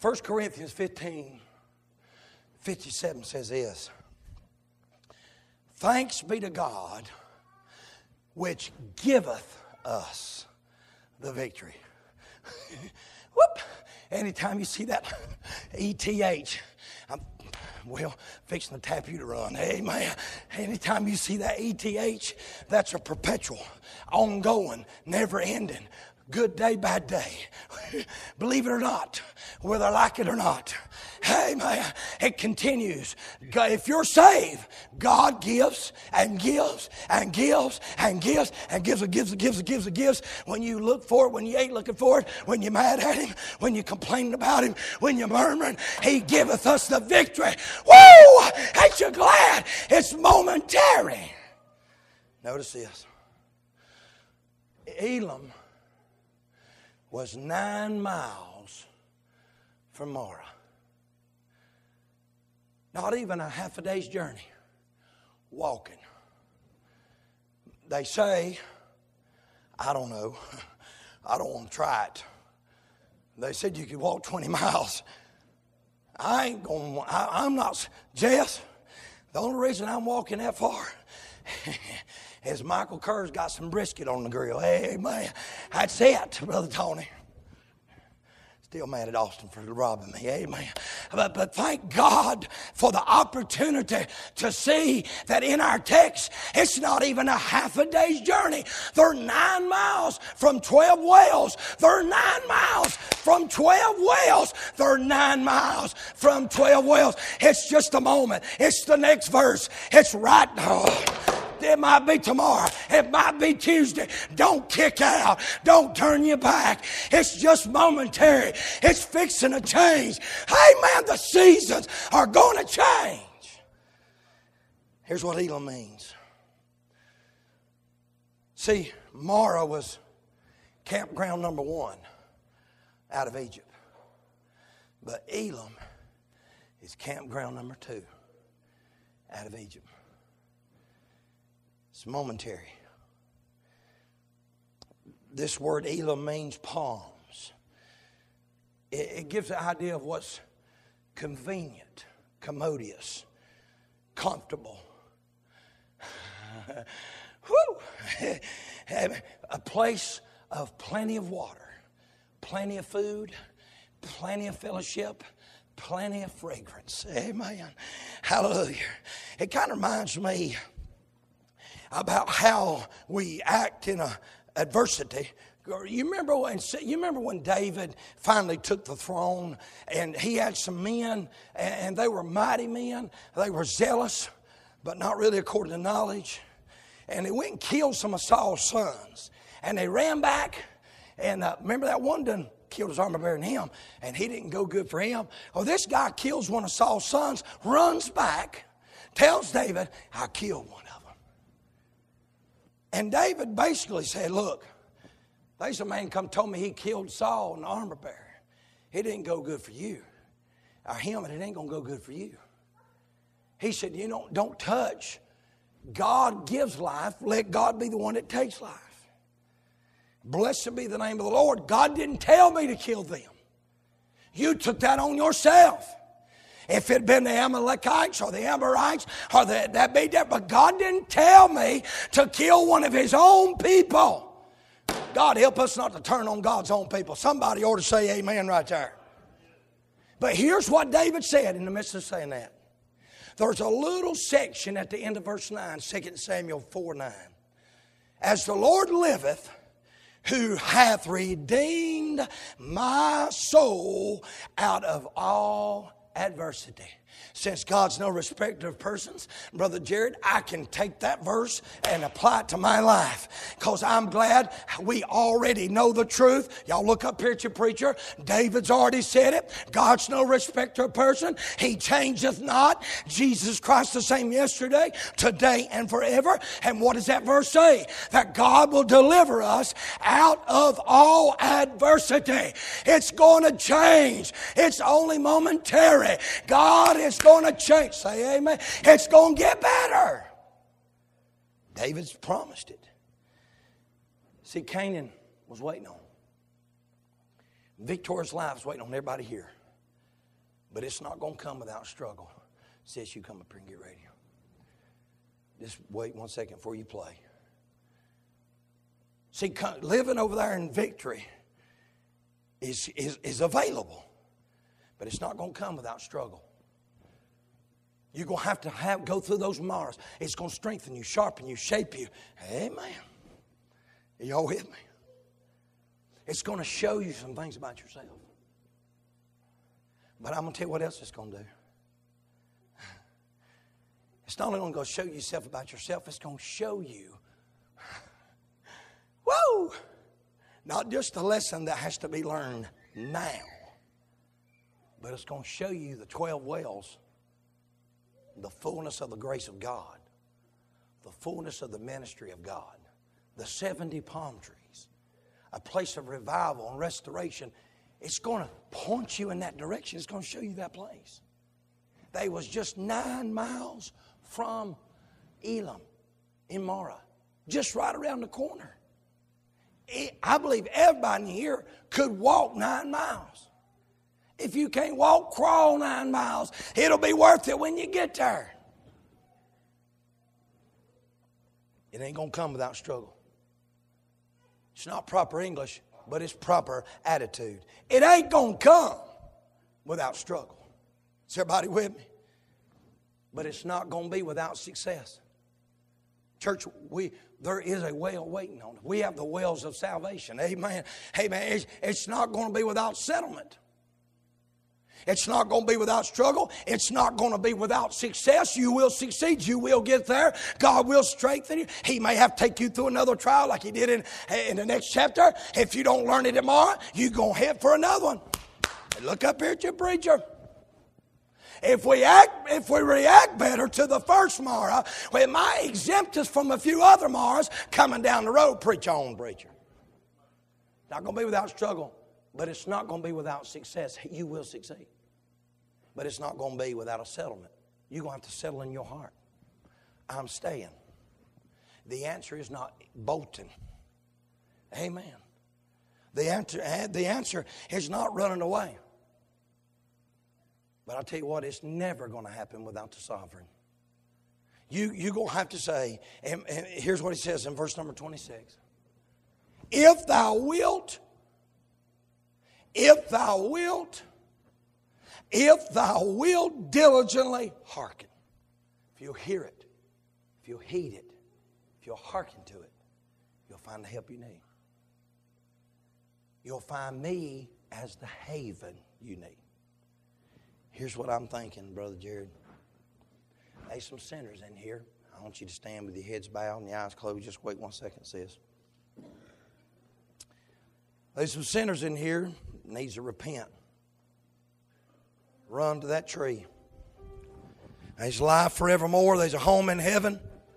1 Corinthians 15 57 says this Thanks be to God which giveth us the victory. Whoop! Anytime you see that ETH, I'm well fixing to tap you to run. Amen. Anytime you see that ETH, that's a perpetual, ongoing, never ending good day, bad day. Believe it or not, whether I like it or not. Hey, man, it continues. If you're saved, God gives and gives and gives and gives and gives and gives and gives and gives and gives. When you look for it, when you ain't looking for it, when you're mad at Him, when you're complaining about Him, when you're murmuring, He giveth us the victory. Woo! Ain't you glad? It's momentary. Notice this. Elim was nine miles from Marah. Not even a half a day's journey walking. They say, I don't know, I don't want to try it. They said you could walk 20 miles. I ain't going, I, I'm not, Jess, the only reason I'm walking that far is Michael Kerr's got some brisket on the grill. Hey, Amen. That's it, Brother Tony. Still mad at Austin for robbing me. Amen. But, but thank God for the opportunity to see that in our text, it's not even a half a day's journey. They're nine miles from 12 wells. They're nine miles from 12 wells. They're nine miles from 12 wells. It's just a moment. It's the next verse. It's right now. It might be tomorrow. It might be Tuesday. Don't kick out. Don't turn your back. It's just momentary. It's fixing to change. Hey, man, the seasons are going to change. Here's what Elim means. See, Marah was campground number one out of Egypt. But Elim is campground number two out of Egypt. It's momentary. This word Elim means palms. It, it gives the idea of what's convenient, commodious, comfortable. a place of plenty of water, plenty of food, plenty of fellowship, plenty of fragrance. Amen. Hallelujah. It kind of reminds me about how we act in adversity. You remember when you remember when David finally took the throne, and he had some men, and they were mighty men. They were zealous, but not really according to knowledge. And they went and killed some of Saul's sons, and they ran back. And uh, remember that one done killed his armor bearer and him, and he didn't go good for him. Well, this guy kills one of Saul's sons, runs back, tells David, "I killed one." And David basically said, Look, there's a man come told me he killed Saul the armor bearer. It didn't go good for you. Or him, and it ain't gonna go good for you. He said, You know, don't touch. God gives life. Let God be the one that takes life. Blessed be the name of the Lord. God didn't tell me to kill them. You took that on yourself. If it had been the Amalekites or the Amorites or the, that be different. But God didn't tell me to kill one of His own people. God help us not to turn on God's own people. Somebody ought to say amen right there. But here's what David said in the midst of saying that. There's a little section at the end of verse 9, 2 Samuel 4 9. As the Lord liveth, who hath redeemed my soul out of all adversity. Since God's no respecter of persons, Brother Jared, I can take that verse and apply it to my life because I'm glad we already know the truth. Y'all look up here at your preacher. David's already said it. God's no respecter of person. He changeth not. Jesus Christ the same yesterday, today, and forever. And what does that verse say? That God will deliver us out of all adversity. It's going to change. It's only momentary. God is going to change. Say amen. It's going to get better. David's promised it. See, Canaan was waiting on. Victorious life waiting on everybody here. But it's not going to come without struggle. Sis, you come up here and get ready. Just wait one second before you play. See, living over there in victory is, is, is available, but it's not going to come without struggle. You're going to have to have, go through those Marahs. It's going to strengthen you, sharpen you, shape you. Amen. Are y'all with me? It's going to show you some things about yourself. But I'm going to tell you what else it's going to do. It's not only going to show you yourself about yourself, it's going to show you, whoa, not just the lesson that has to be learned now, but it's going to show you the 12 wells the fullness of the grace of God, the fullness of the ministry of God, the 70 palm trees, a place of revival and restoration. It's going to point you in that direction. It's going to show you that place. They was just nine miles from Elim in Marah, just right around the corner. I believe everybody here could walk nine miles. If you can't walk, crawl nine miles. It'll be worth it when you get there. It ain't going to come without struggle. It's not proper English, but it's proper attitude. It ain't going to come without struggle. Is everybody with me? But it's not going to be without success. Church, we there is a well waiting on it. We have the wells of salvation. Amen. Amen. It's, it's not going to be without settlement. It's not going to be without struggle. It's not going to be without success. You will succeed. You will get there. God will strengthen you. He may have to take you through another trial like He did in, in the next chapter. If you don't learn it tomorrow, you're going to head for another one. look up here at your preacher. If we act, if we react better to the first Marah, well, might exempt us from a few other Marahs coming down the road. Preach on, preacher. Not going to be without struggle, but it's not going to be without success. You will succeed. But it's not going to be without a settlement. You're going to have to settle in your heart. I'm staying. The answer is not bolting. Amen. The answer, eh, the answer is not running away. But I'll tell you what, it's never going to happen without the sovereign. You, you're going to have to say, and, and here's what he says in verse number 26 If thou wilt, if thou wilt, if thou wilt diligently hearken. If you'll hear it, if you'll heed it, if you'll hearken to it, you'll find the help you need. You'll find me as the haven you need. Here's what I'm thinking, Brother Jared. There's some sinners in here. I want you to stand with your heads bowed and your eyes closed. Just wait one second, sis. There's some sinners in here needs to repent run to that tree. There's life forevermore. There's a home in heaven.